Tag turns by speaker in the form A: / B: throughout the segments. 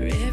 A: wherever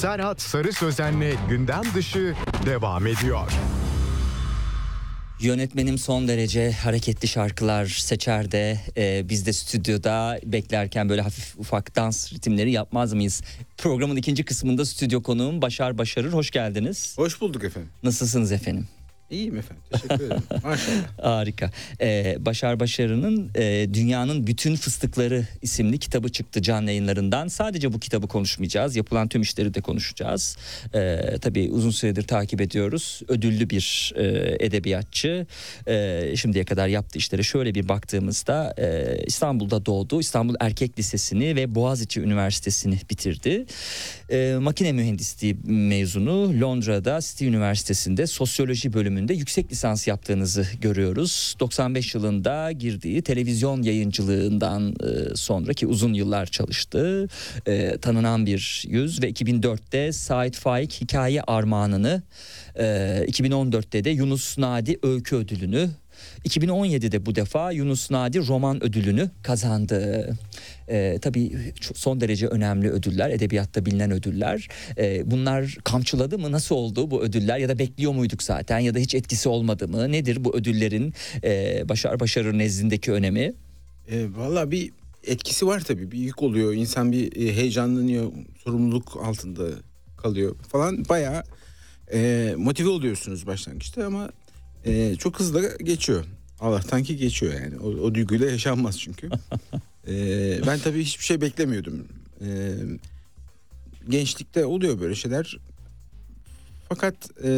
B: Serhat Sarı Sözen'le gündem dışı devam ediyor.
C: Yönetmenim son derece hareketli şarkılar seçer de e, biz de stüdyoda beklerken böyle hafif ufak dans ritimleri yapmaz mıyız? Programın ikinci kısmında stüdyo konuğum Başar Başarır. Hoş geldiniz.
D: Hoş bulduk efendim.
C: Nasılsınız efendim?
D: İyiyim efendim. Teşekkür ederim. Maşallah.
C: Harika. Ee, Başar Başarı'nın e, Dünyanın Bütün Fıstıkları isimli kitabı çıktı can yayınlarından. Sadece bu kitabı konuşmayacağız. Yapılan tüm işleri de konuşacağız. Ee, tabii uzun süredir takip ediyoruz. Ödüllü bir e, edebiyatçı. E, şimdiye kadar yaptığı işlere şöyle bir baktığımızda e, İstanbul'da doğdu. İstanbul Erkek Lisesi'ni ve Boğaziçi Üniversitesi'ni bitirdi. E, makine mühendisliği mezunu. Londra'da City Üniversitesi'nde sosyoloji bölümünde yüksek lisans yaptığınızı görüyoruz. 95 yılında girdiği televizyon yayıncılığından e, sonraki uzun yıllar çalıştı. E, tanınan bir yüz ve 2004'te Said Faik Hikaye Armağanını, e, 2014'te de Yunus Nadi Öykü Ödülünü 2017'de bu defa Yunus Nadi Roman Ödülünü kazandı. Ee, tabii son derece önemli ödüller, edebiyatta bilinen ödüller. Ee, bunlar kamçıladı mı? Nasıl oldu bu ödüller? Ya da bekliyor muyduk zaten? Ya da hiç etkisi olmadı mı? Nedir bu ödüllerin e, Başar Başarır nezdindeki önemi?
D: E, Valla bir etkisi var tabii. Bir yük oluyor. İnsan bir e, heyecanlanıyor. Sorumluluk altında kalıyor falan. Bayağı e, motive oluyorsunuz başlangıçta ama e, çok hızlı geçiyor. Allah'tan ki geçiyor yani. O, o duyguyla yaşanmaz çünkü. Ee, ben tabii hiçbir şey beklemiyordum. Ee, gençlikte oluyor böyle şeyler. Fakat e,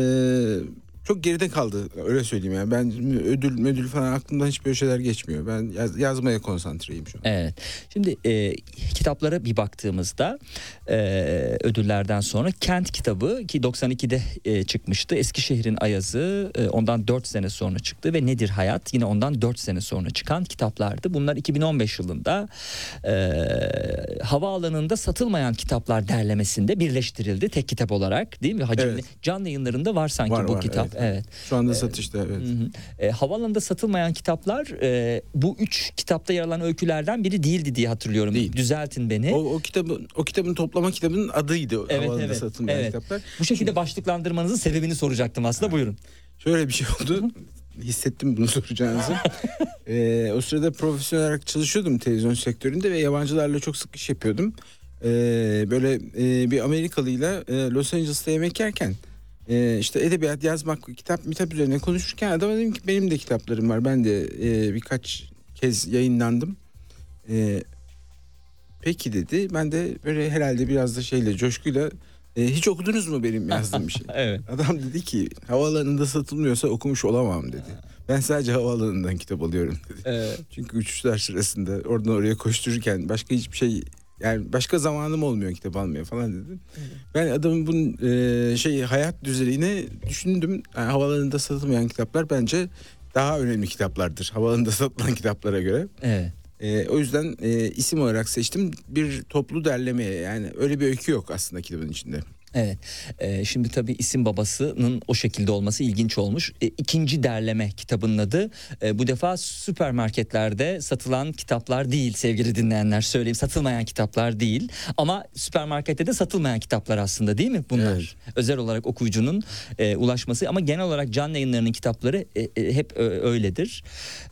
D: çok geride kaldı öyle söyleyeyim yani. Ben ödül ödül falan aklımdan hiç böyle şeyler geçmiyor. Ben yaz- yazmaya konsantreyim şu an.
C: Evet. Şimdi e, kitaplara bir baktığımızda e, ödüllerden sonra Kent kitabı ki 92'de e, çıkmıştı. Eskişehir'in Ayazı e, ondan 4 sene sonra çıktı ve Nedir Hayat yine ondan 4 sene sonra çıkan kitaplardı. Bunlar 2015 yılında e, havaalanında satılmayan kitaplar derlemesinde birleştirildi tek kitap olarak değil mi? Hacimli.
D: Evet.
C: Canlı yayınlarında var sanki
D: Var,
C: bu
D: var,
C: kitap.
D: evet.
C: Evet.
D: Şu anda satışta evet.
C: Hı hı. E, havaalanında satılmayan kitaplar e, bu üç kitapta yer alan öykülerden biri değildi diye hatırlıyorum.
D: Değil.
C: Düzeltin beni.
D: O, o kitabın o kitabın toplama kitabının adıydı.
C: Evet,
D: havaalanında
C: evet,
D: satılmayan
C: evet.
D: kitaplar.
C: bu şekilde başlıklandırmanızın sebebini soracaktım aslında. Buyurun.
D: Şöyle bir şey oldu. Hissettim bunu soracağınızı. Ee, o sırada profesyonel olarak çalışıyordum televizyon sektöründe ve yabancılarla çok sık iş yapıyordum. Ee, böyle e, bir Amerikalıyla e, Los Angeles'ta yemek yerken e, işte edebiyat yazmak, kitap, mitap üzerine konuşurken adama dedim ki benim de kitaplarım var. Ben de e, birkaç kez yayınlandım. E, peki dedi. Ben de böyle herhalde biraz da şeyle coşkuyla e, hiç okudunuz mu benim yazdığım bir şey?
C: Evet.
D: Adam dedi ki havaalanında satılmıyorsa okumuş olamam dedi. Ben sadece havaalanından kitap alıyorum dedi.
C: Ee,
D: Çünkü uçuşlar sırasında oradan oraya koştururken başka hiçbir şey yani başka zamanım olmuyor kitap almaya falan dedi. Ben adamın bunun e, şey hayat düzeyine düşündüm. Yani havaalanında satılmayan kitaplar bence daha önemli kitaplardır. Havaalanında satılan kitaplara göre.
C: evet.
D: E, o yüzden e, isim olarak seçtim. Bir toplu derlemeye yani öyle bir öykü yok aslında kitabın içinde.
C: Evet. Ee, şimdi tabii isim babasının o şekilde olması ilginç olmuş. Ee, ikinci derleme kitabının adı. Ee, bu defa süpermarketlerde satılan kitaplar değil sevgili dinleyenler söyleyeyim. Satılmayan kitaplar değil. Ama süpermarkette de satılmayan kitaplar aslında değil mi bunlar?
D: Evet.
C: Özel olarak okuyucunun e, ulaşması ama genel olarak can yayınlarının kitapları e, e, hep ö- öyledir.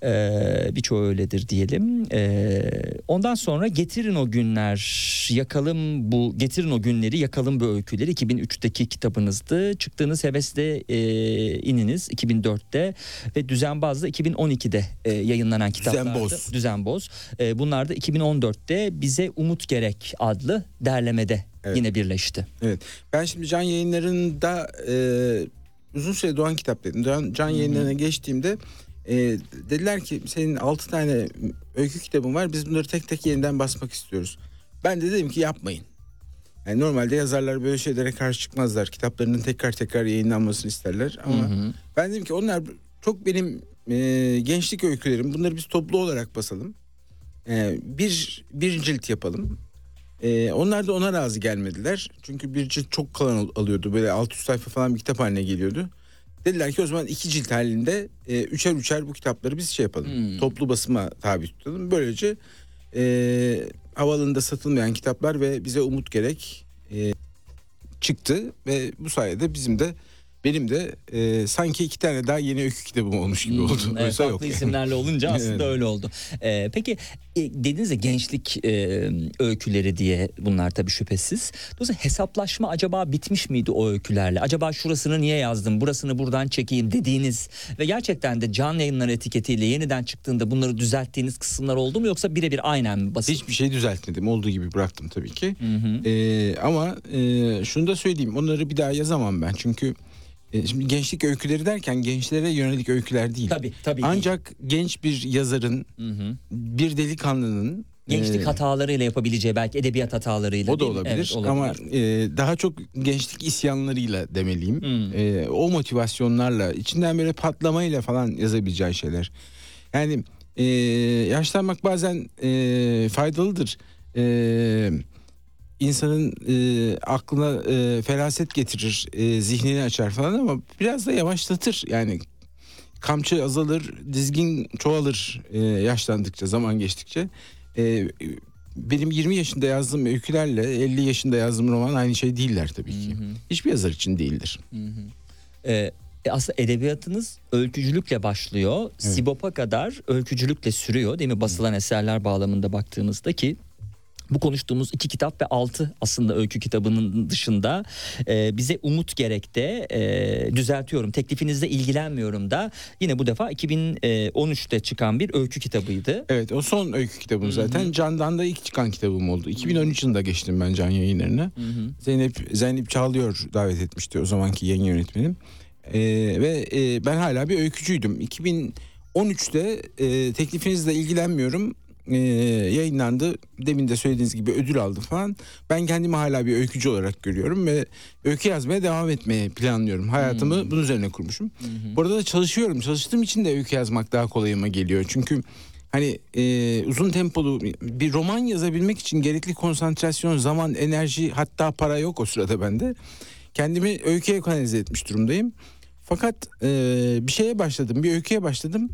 C: Ee, birçoğu öyledir diyelim. Ee, ondan sonra getirin o günler yakalım bu getirin o günleri yakalım bu öyküleri 2003'teki kitabınızdı. Çıktığınız hevesle e, ininiz 2004'te ve düzenbazda 2012'de e, yayınlanan kitaplardı.
D: Düzenboz.
C: Düzenboz. E, bunlar da 2014'te bize umut gerek adlı derlemede
D: Evet.
C: yine birleşti.
D: Evet. Ben şimdi can yayınlarında e, uzun süre Doğan kitap dedim. Can, can yayınlarına geçtiğimde e, dediler ki senin 6 tane öykü kitabın var. Biz bunları tek tek yeniden basmak istiyoruz. Ben de dedim ki yapmayın. Yani normalde yazarlar böyle şeylere karşı çıkmazlar. Kitaplarının tekrar tekrar yayınlanmasını isterler. Ama ben dedim ki onlar çok benim e, gençlik öykülerim. Bunları biz toplu olarak basalım. E, bir, bir cilt yapalım. Ee, onlar da ona razı gelmediler. Çünkü bir cilt çok kalın al- alıyordu. Böyle 600 sayfa falan bir kitap haline geliyordu. Dediler ki o zaman iki cilt halinde e, üçer üçer bu kitapları biz şey yapalım.
C: Hmm.
D: Toplu basıma tabi tutalım. Böylece e, havaalanında satılmayan kitaplar ve bize umut gerek e, çıktı. Ve bu sayede bizim de benim de e, sanki iki tane daha yeni öykü kitabım olmuş gibi oldu.
C: Hmm, evet, farklı
D: yok. yani.
C: isimlerle olunca aslında
D: Evet.
C: öyle oldu. Ee, peki e, dediniz ya gençlik e, öyküleri diye bunlar tabii şüphesiz. Dolayısıyla hesaplaşma acaba bitmiş miydi o öykülerle? Acaba şurasını niye yazdım, burasını buradan çekeyim dediğiniz ve gerçekten de can yayınları etiketiyle yeniden çıktığında bunları düzelttiğiniz kısımlar oldu mu yoksa birebir aynen mi basın?
D: Hiçbir şey düzeltmedim. Olduğu gibi bıraktım tabii ki. Ee, ama e, şunu da söyleyeyim. Onları bir daha yazamam ben. Çünkü e, şimdi gençlik öyküleri derken gençlere yönelik öyküler değil.
C: Tabii tabii. değil.
D: Ancak genç bir yazarın,
C: Hı hı.
D: bir delikanlının
C: gençlik
D: e,
C: hatalarıyla yapabileceği belki edebiyat hatalarıyla
D: o da
C: değil
D: olabilir,
C: Evet,
D: ama
C: olabilir.
D: e, daha çok gençlik isyanlarıyla demeliyim.
C: Hmm.
D: E, o motivasyonlarla içinden böyle patlamayla falan yazabileceği şeyler. Yani e, yaşlanmak bazen e, faydalıdır. E, insanın e, aklına e, feraset getirir, e, zihnini açar falan ama biraz da yavaşlatır. Yani kamçı azalır, dizgin çoğalır e, yaşlandıkça, zaman geçtikçe. E, benim 20 yaşında yazdığım öykülerle 50 yaşında yazdığım roman aynı şey değiller tabii ki. Hiçbir yazar için değildir.
C: Ee, e, aslında edebiyatınız öykücülükle başlıyor. Sibop'a kadar öykücülükle sürüyor değil mi? Basılan eserler bağlamında baktığınızda ki bu konuştuğumuz iki kitap ve altı aslında öykü kitabının dışında e, bize umut gerekte e, düzeltiyorum teklifinizle ilgilenmiyorum da yine bu defa 2013'te çıkan bir öykü kitabıydı.
D: Evet o son öykü kitabım zaten. Can'dan da ilk çıkan kitabım oldu. 2013 yılında geçtim ben Can yayınlarına. Zeynep Zeynep Çağlıyor davet etmişti o zamanki yayın yönetmenim. Ee, ve e, ben hala bir öykücüydüm. 2013'te e, teklifinizle ilgilenmiyorum e, yayınlandı. Demin de söylediğiniz gibi ödül aldı falan. Ben kendimi hala bir öykücü olarak görüyorum ve öykü yazmaya devam etmeye planlıyorum. Hayatımı bunun üzerine kurmuşum. Burada da çalışıyorum. Çalıştığım için de öykü yazmak daha kolayıma geliyor. Çünkü hani e, uzun tempolu bir roman yazabilmek için gerekli konsantrasyon, zaman, enerji hatta para yok o sırada bende. Kendimi öyküye kanalize etmiş durumdayım. Fakat e, bir şeye başladım, bir öyküye başladım.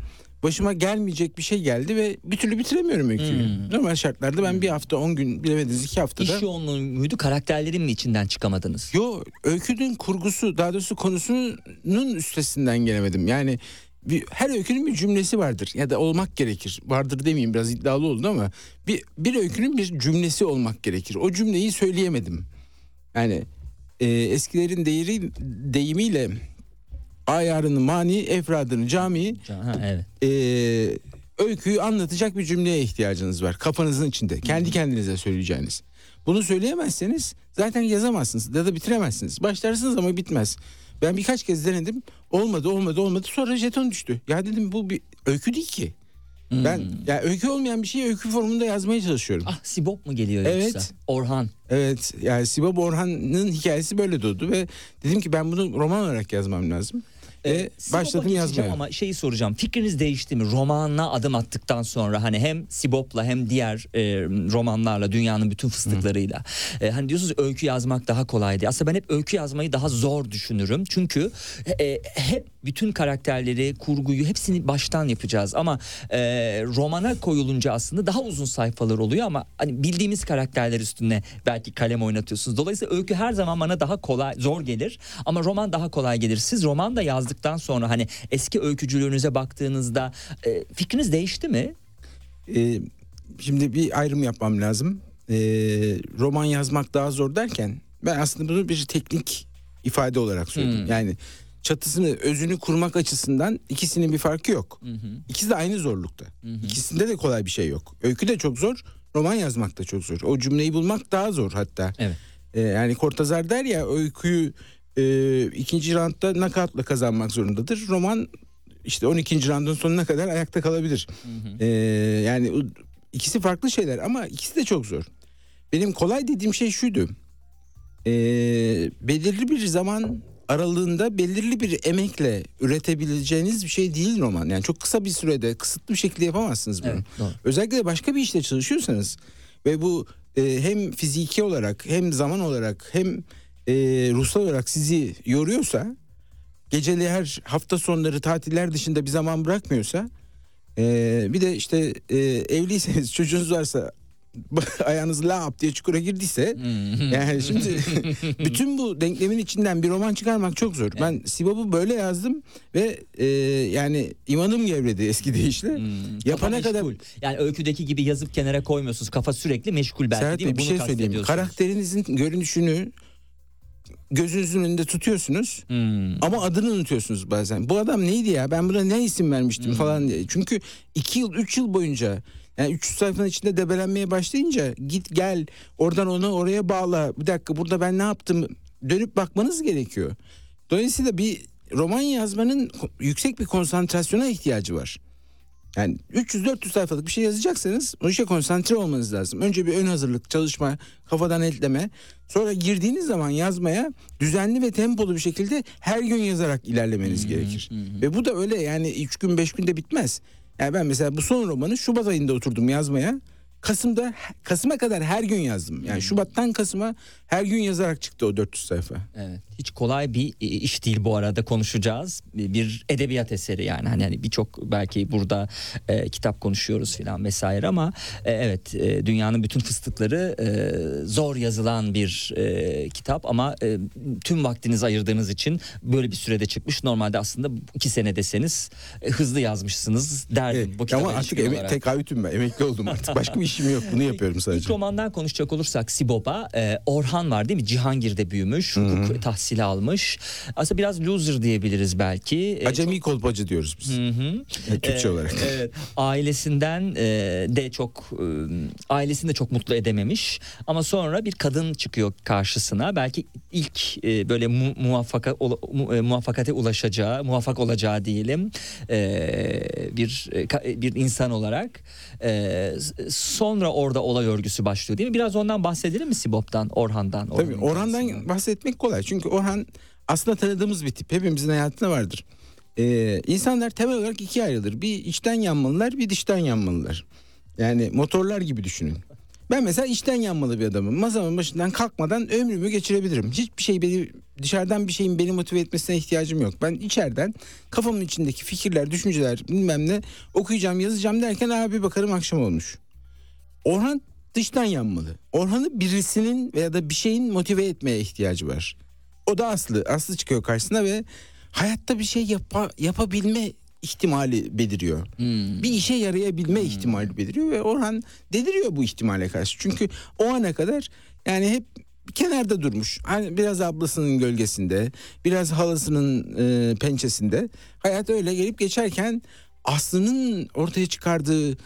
D: Başıma gelmeyecek bir şey geldi ve bir türlü bitiremiyorum öyküyü. Normal şartlarda ben bir hafta, on gün bilemediniz iki haftada.
C: İş yoğunluğu muydu karakterlerin mi içinden çıkamadınız?
D: Yo öykünün kurgusu daha doğrusu konusunun üstesinden gelemedim. Yani bir, her öykünün bir cümlesi vardır ya da olmak gerekir. Vardır demeyeyim biraz iddialı oldu ama bir, bir öykünün bir cümlesi olmak gerekir. O cümleyi söyleyemedim. Yani e, eskilerin değeri deyimiyle ayarını mani, efradını cami
C: Ha, evet.
D: e, öyküyü anlatacak bir cümleye ihtiyacınız var kafanızın içinde. Kendi kendinize söyleyeceğiniz. Bunu söyleyemezseniz zaten yazamazsınız ya da bitiremezsiniz. Başlarsınız ama bitmez. Ben birkaç kez denedim. Olmadı, olmadı, olmadı. Sonra jeton düştü. Ya dedim bu bir öykü değil ki. Ben ya öykü olmayan bir şeyi öykü formunda yazmaya çalışıyorum.
C: Ah Sibop mu geliyor
D: Evet.
C: yoksa? Orhan.
D: Evet yani Sibop Orhan'ın hikayesi böyle doğdu ve dedim ki ben bunu roman olarak yazmam lazım. Ve
C: Ee, Sibop'a
D: başladım
C: geçeceğim
D: yazmaya.
C: Ama şeyi soracağım. Fikriniz değişti mi? Romanına adım attıktan sonra hani hem Sibop'la hem diğer e, romanlarla dünyanın bütün fıstıklarıyla. E, hani diyorsunuz öykü yazmak daha kolaydı. Aslında ben hep öykü yazmayı daha zor düşünürüm. Çünkü e, hep bütün karakterleri, kurguyu hepsini baştan yapacağız ama e, romana koyulunca aslında daha uzun sayfalar oluyor ama hani bildiğimiz karakterler üstüne belki kalem oynatıyorsunuz. Dolayısıyla öykü her zaman bana daha kolay, zor gelir ama roman daha kolay gelir. Siz roman da yazdıktan sonra hani eski öykücülüğünüze baktığınızda e, fikriniz değişti mi?
D: Ee, şimdi bir ayrım yapmam lazım. Ee, roman yazmak daha zor derken ben aslında bunu bir teknik ifade olarak söyledim.
C: Hmm.
D: Yani çatısını, özünü kurmak açısından ikisinin bir farkı yok. İkisi de aynı zorlukta. İkisinde de kolay bir şey yok. Öykü de çok zor, roman yazmak da çok zor. O cümleyi bulmak daha zor hatta.
C: Evet.
D: Ee, yani Kortazar der ya öyküyü e, ikinci roundda nakatla kazanmak zorundadır. Roman işte 12. roundun sonuna kadar ayakta kalabilir. Ee, yani o- ikisi farklı şeyler ama ikisi de çok zor. Benim kolay dediğim şey şuydu. Ee, belirli bir zaman aralığında belirli bir emekle üretebileceğiniz bir şey değil roman. Yani çok kısa bir sürede kısıtlı bir şekilde yapamazsınız bunu.
C: Evet, doğru.
D: Özellikle başka bir işte çalışıyorsanız ve bu e, hem fiziki olarak hem zaman olarak hem e, ruhsal olarak sizi yoruyorsa geceli her hafta sonları tatiller dışında bir zaman bırakmıyorsa e, bir de işte e, evliyseniz çocuğunuz varsa ayağınız lap diye çukura girdiyse yani şimdi bütün bu denklemin içinden bir roman çıkarmak çok zor. Ben Sibop'u böyle yazdım ve e, yani imanım gevredi eski deyişle. Yapana
C: Kafa
D: kadar.
C: Yani öyküdeki gibi yazıp kenara koymuyorsunuz. Kafa sürekli meşgul belki
D: Serhat
C: değil mi?
D: Bey bir
C: Bunu
D: şey söyleyeyim. Karakterinizin görünüşünü gözünüzün önünde tutuyorsunuz
C: Hmm.
D: ama adını unutuyorsunuz bazen. Bu adam neydi ya ben buna ne isim vermiştim falan diye. Çünkü iki yıl üç yıl boyunca yani 300 sayfanın içinde debelenmeye başlayınca git gel oradan onu oraya bağla bir dakika burada ben ne yaptım dönüp bakmanız gerekiyor. Dolayısıyla bir roman yazmanın yüksek bir konsantrasyona ihtiyacı var. Yani 300-400 sayfalık bir şey yazacaksanız o işe konsantre olmanız lazım. Önce bir ön hazırlık, çalışma, kafadan etleme. Sonra girdiğiniz zaman yazmaya düzenli ve tempolu bir şekilde her gün yazarak ilerlemeniz gerekir. Ve bu da öyle yani 3 gün 5 günde bitmez. Yani ben mesela bu son romanı Şubat ayında oturdum yazmaya. Kasım'da Kasım'a kadar her gün yazdım. Yani Şubat'tan Kasım'a her gün yazarak çıktı o 400 sayfa.
C: Evet. Hiç kolay bir e, iş değil bu arada konuşacağız. Bir edebiyat eseri yani hani hani birçok belki burada e, kitap konuşuyoruz filan vesaire ama e, evet e, dünyanın bütün fıstıkları e, zor yazılan bir e, kitap ama e, tüm vaktinizi ayırdığınız için böyle bir sürede çıkmış. Normalde aslında iki sene deseniz e, hızlı yazmışsınız derdim
D: Evet,
C: bu
D: ama artık eme- tekahütüm ben. Emekli oldum artık. Başka bir işim yok. Bunu yapıyorum
C: İlk
D: sadece.
C: romandan konuşacak olursak Sibop'a e, Orhan var değil mi? Cihangir'de büyümüş, hukuk tahsili almış. Aslında biraz loser diyebiliriz belki. E,
D: Acemi kolpacı diyoruz biz.
C: Hı hı.
D: E, Türkçe
C: Ee,
D: olarak.
C: Evet. Ailesinden e, de çok e, ailesini de çok mutlu edememiş ama sonra bir kadın çıkıyor karşısına. Belki ilk e, böyle mu, muvaffaka mu- e, muvaffakate ulaşacağı, muvaffak olacağı diyelim e, bir e, ka- bir insan olarak. E, sonra orada olay örgüsü başlıyor değil mi? Biraz ondan bahsedelim mi Sibop'tan, Orhan'dan?
D: Tabii Orhan'dan
C: hikayesinden?
D: bahsetmek kolay. Çünkü Orhan aslında tanıdığımız bir tip. Hepimizin hayatında vardır. Ee, insanlar temel olarak ikiye ayrılır. Bir içten yanmalılar, bir dıştan yanmalılar. Yani motorlar gibi düşünün. Ben mesela içten yanmalı bir adamım. Masamın başından kalkmadan ömrümü geçirebilirim. Hiçbir şey beni dışarıdan bir şeyin beni motive etmesine ihtiyacım yok. Ben içeriden kafamın içindeki fikirler, düşünceler bilmem ne okuyacağım, yazacağım derken abi bakarım akşam olmuş. Orhan dıştan yanmalı. Orhan'ı birisinin veya da bir şeyin motive etmeye ihtiyacı var. O da Aslı. Aslı çıkıyor karşısına ve hayatta bir şey yapa, yapabilme ihtimali beliriyor. Bir işe yarayabilme ihtimali beliriyor ve Orhan deliriyor bu ihtimale karşı. Çünkü o ana kadar yani hep kenarda durmuş. Hani biraz ablasının gölgesinde, biraz halasının e, pençesinde. Hayat öyle gelip geçerken Aslı'nın ortaya çıkardığı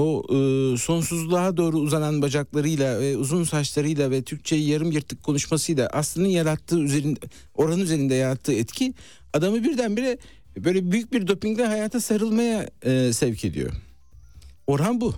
D: o e, sonsuzluğa doğru uzanan bacaklarıyla ve uzun saçlarıyla ve Türkçeyi yarım yırtık konuşmasıyla Aslı'nın yarattığı üzerinde oranın üzerinde yarattığı etki adamı birdenbire böyle büyük bir dopingle hayata sarılmaya e, sevk ediyor. Orhan bu.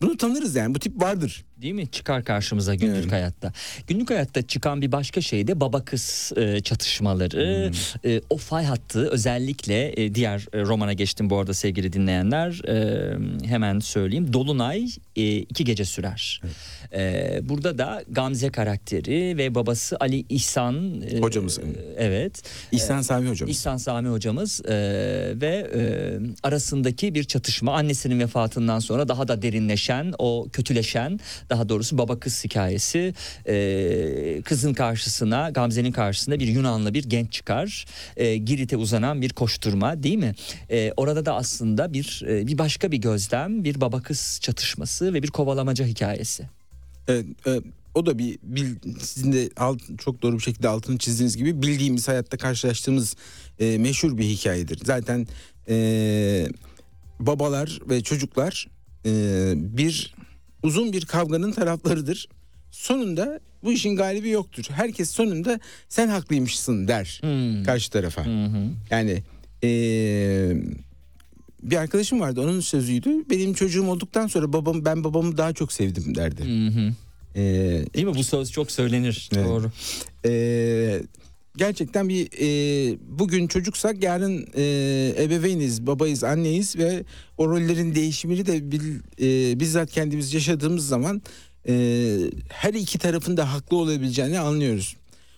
D: Bunu tanırız yani bu tip vardır.
C: Değil mi? Çıkar karşımıza günlük
D: Evet.
C: hayatta. Günlük hayatta çıkan bir başka şey de baba kız e, çatışmaları.
D: Hmm.
C: E, o fay hattı özellikle e, diğer e, romana geçtim bu arada sevgili dinleyenler. E, hemen söyleyeyim. Dolunay e, iki gece sürer. E, burada da Gamze karakteri ve babası Ali İhsan. e,
D: Hocamız.
C: e, evet.
D: İhsan Sami hocam.
C: İhsan Sami hocamız e, ve e, arasındaki bir çatışma annesinin vefatından sonra daha da derinleşen o kötüleşen daha doğrusu baba kız hikayesi E, kızın karşısına Gamze'nin karşısında bir Yunanlı bir genç çıkar E, Girit'e uzanan bir koşturma değil mi E, orada da aslında bir e, bir başka bir gözlem bir baba kız çatışması ve bir kovalamaca hikayesi.
D: Evet, e, o da bir bil, sizin de alt, çok doğru bir şekilde altını çizdiğiniz gibi bildiğimiz hayatta karşılaştığımız e, meşhur bir hikayedir. Zaten e, babalar ve çocuklar e, bir uzun bir kavganın taraflarıdır. Sonunda bu işin galibi yoktur. Herkes sonunda sen haklıymışsın der
C: Hmm.
D: karşı tarafa.
C: Hı.
D: Yani eee, bir arkadaşım vardı onun sözüydü. Benim çocuğum olduktan sonra babam ben babamı daha çok sevdim derdi.
C: Hı hı.
D: Eee,
C: Değil mi bu söz çok söylenir
D: Evet.
C: doğru.
D: eee, gerçekten bir eee, bugün çocuksak yarın eee, ebeveyniz, babayız, anneyiz ve o rollerin değişimini de bil- eee, bizzat kendimiz yaşadığımız zaman eee, her iki tarafın da haklı olabileceğini anlıyoruz.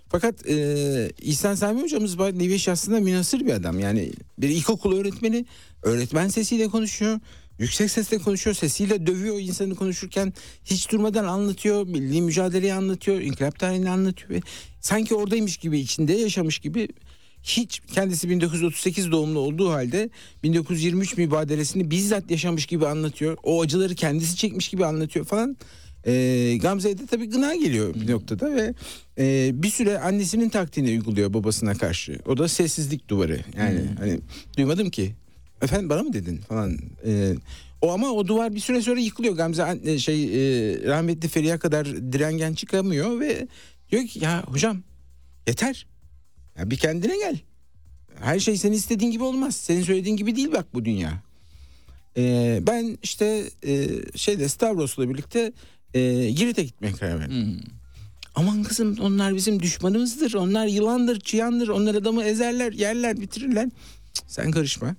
D: Fakat eee İhsan Sami hocamız var nevi şahsında münasır bir adam. Yani bir ilkokul öğretmeni öğretmen sesiyle konuşuyor. Yüksek sesle konuşuyor, sesiyle dövüyor insanı konuşurken hiç durmadan anlatıyor, milli mücadeleyi anlatıyor, inkılap tarihini anlatıyor ve sanki oradaymış gibi içinde yaşamış gibi hiç kendisi 1938 doğumlu olduğu halde 1923 mübadelesini bizzat yaşamış gibi anlatıyor. O acıları kendisi çekmiş gibi anlatıyor falan. Ee, Gamze'ye de tabii gına geliyor bir noktada ve e, bir süre annesinin taktiğini uyguluyor babasına karşı. O da sessizlik duvarı. Yani hani duymadım ki. Efendim bana mı dedin falan. Ee, o ama o duvar bir süre sonra yıkılıyor. Gamze e, şey e, rahmetli Feriha kadar direngen çıkamıyor ve diyor ki ya hocam yeter. Ya bir kendine gel. Her şey senin istediğin gibi olmaz. Senin söylediğin gibi değil bak bu dünya. Ee, ben işte e, şeyde Stavros'la birlikte e, Girit'e gitmeye karar verdim.
C: Hmm.
D: Aman kızım onlar bizim düşmanımızdır. Onlar yılandır, çıyandır. Onlar adamı ezerler, yerler, bitirirler. Cık, sen karışma.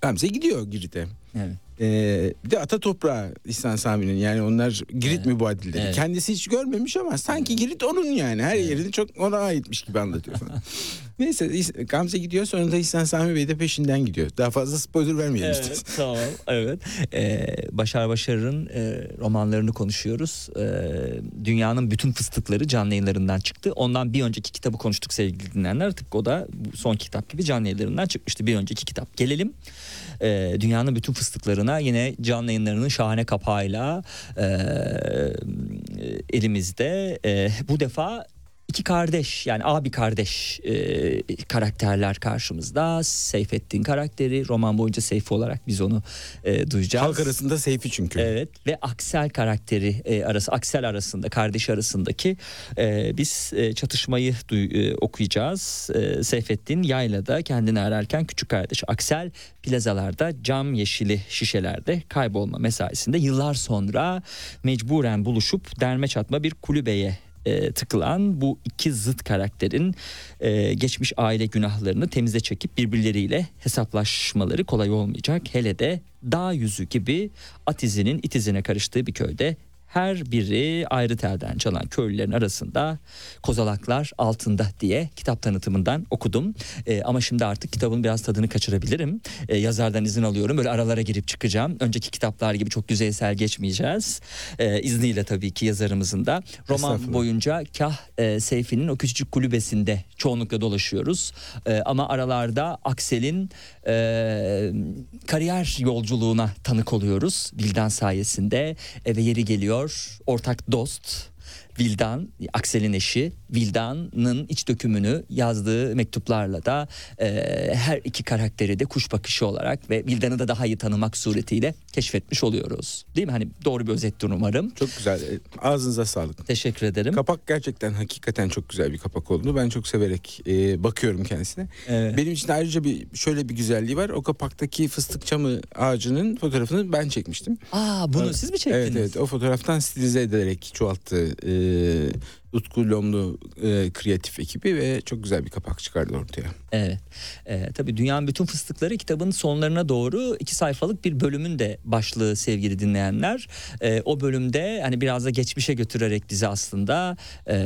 D: Gamze gidiyor Girit'e.
C: Evet.
D: Ee, bir de ata toprağı İhsan Sami'nin yani onlar Girit
C: Evet.
D: mübadilleri.
C: Evet.
D: Kendisi hiç görmemiş ama sanki Girit onun yani. Her yerini çok ona aitmiş gibi anlatıyor falan. Neyse Gamze gidiyor sonra da İhsan Sami Bey de peşinden gidiyor. Daha fazla spoiler vermeyelim
C: Evet,
D: istedim.
C: tamam evet. Ee, Başar Başar'ın e, romanlarını konuşuyoruz. Ee, dünyanın bütün fıstıkları canlı yayınlarından çıktı. Ondan bir önceki kitabı konuştuk sevgili dinleyenler. Tıpkı o da son kitap gibi canlı yayınlarından çıkmıştı bir önceki kitap. Gelelim e, dünyanın bütün fıstıklarına yine canlı yayınlarının şahane kapağıyla e, elimizde. E, bu defa iki kardeş yani abi kardeş e, karakterler karşımızda. Seyfettin karakteri roman boyunca Seyfi olarak biz onu e, duyacağız.
D: Halk arasında Seyfi çünkü.
C: Evet ve Aksel karakteri e, arası Aksel arasında kardeş arasındaki e, biz e, çatışmayı duy- e, okuyacağız. E, Seyfettin yaylada kendini ararken küçük kardeş Aksel plazalarda cam yeşili şişelerde kaybolma mesaisinde yıllar sonra mecburen buluşup derme çatma bir kulübeye e, tıkılan bu iki zıt karakterin e, geçmiş aile günahlarını temize çekip birbirleriyle hesaplaşmaları kolay olmayacak. Hele de dağ yüzü gibi at izinin it izine karıştığı bir köyde her biri ayrı telden çalan köylülerin arasında kozalaklar altında diye kitap tanıtımından okudum. E, ama şimdi artık kitabın biraz tadını kaçırabilirim. E, yazardan izin alıyorum. Böyle aralara girip çıkacağım. Önceki kitaplar gibi çok yüzeysel geçmeyeceğiz. E, izniyle tabii ki yazarımızın da. Roman boyunca kah e, Seyfi'nin o küçücük kulübesinde çoğunlukla dolaşıyoruz. E, ama aralarda Aksel'in e, kariyer yolculuğuna tanık oluyoruz. Vildan sayesinde eve yeri geliyor. Ortak dost Vildan, Aksel'in eşi Vildan'ın iç dökümünü yazdığı mektuplarla da e, her iki karakteri de kuş bakışı olarak ve Vildan'ı da daha iyi tanımak suretiyle keşfetmiş oluyoruz. Değil mi? Hani doğru bir özettir umarım.
D: Çok güzel. E, Ağzınıza sağlık.
C: Teşekkür ederim.
D: Kapak gerçekten hakikaten çok güzel bir kapak oldu. Ben çok severek e, bakıyorum kendisine.
C: Evet.
D: Benim için ayrıca bir şöyle bir güzelliği var. O kapaktaki fıstık çamı ağacının fotoğrafını ben çekmiştim.
C: Aa bunu
D: Evet.
C: siz mi çektiniz?
D: Evet evet o fotoğraftan stilize ederek çoğalttı e, Utku Lomlu e, kreatif ekibi ve çok güzel bir kapak çıkardı ortaya.
C: Evet. Ee, tabii Dünyanın Bütün Fıstıkları kitabın sonlarına doğru iki sayfalık bir bölümün de başlığı sevgili dinleyenler. Ee, o bölümde hani biraz da geçmişe götürerek bizi aslında e,